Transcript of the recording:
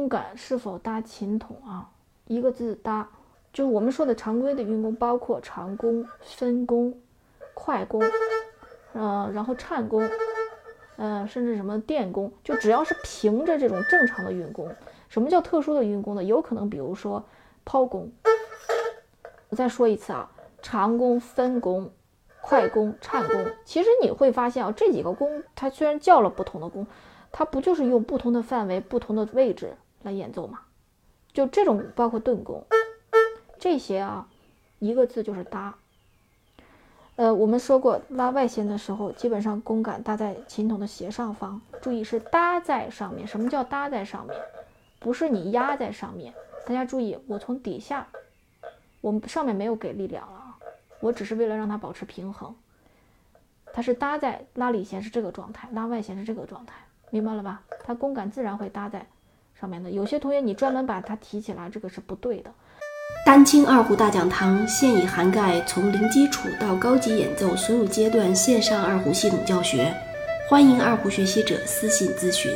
弓杆是否搭琴筒啊？一个字搭，就是我们说的常规的运弓，包括长弓、分弓、快弓，呃，然后颤弓，呃，甚至什么电弓，就只要是平着这种正常的运弓。什么叫特殊的运弓呢？有可能，比如说抛弓。我再说一次啊，长弓、分弓、快弓、颤弓。其实你会发现啊，这几个弓，它虽然叫了不同的弓，它不就是用不同的范围、不同的位置来演奏嘛？就这种包括顿弓，这些啊，一个字就是搭。呃，我们说过拉外弦的时候，基本上弓杆搭在琴筒的斜上方，注意是搭在上面。什么叫搭在上面？不是你压在上面。大家注意，我从底下，我们上面没有给力量了啊，我只是为了让它保持平衡。它是搭在拉里弦是这个状态，拉外弦是这个状态，明白了吧？它弓杆自然会搭在。上面的有些同学，你专门把它提起来，这个是不对的。丹青二胡大讲堂现已涵盖从零基础到高级演奏所有阶段线上二胡系统教学，欢迎二胡学习者私信咨询。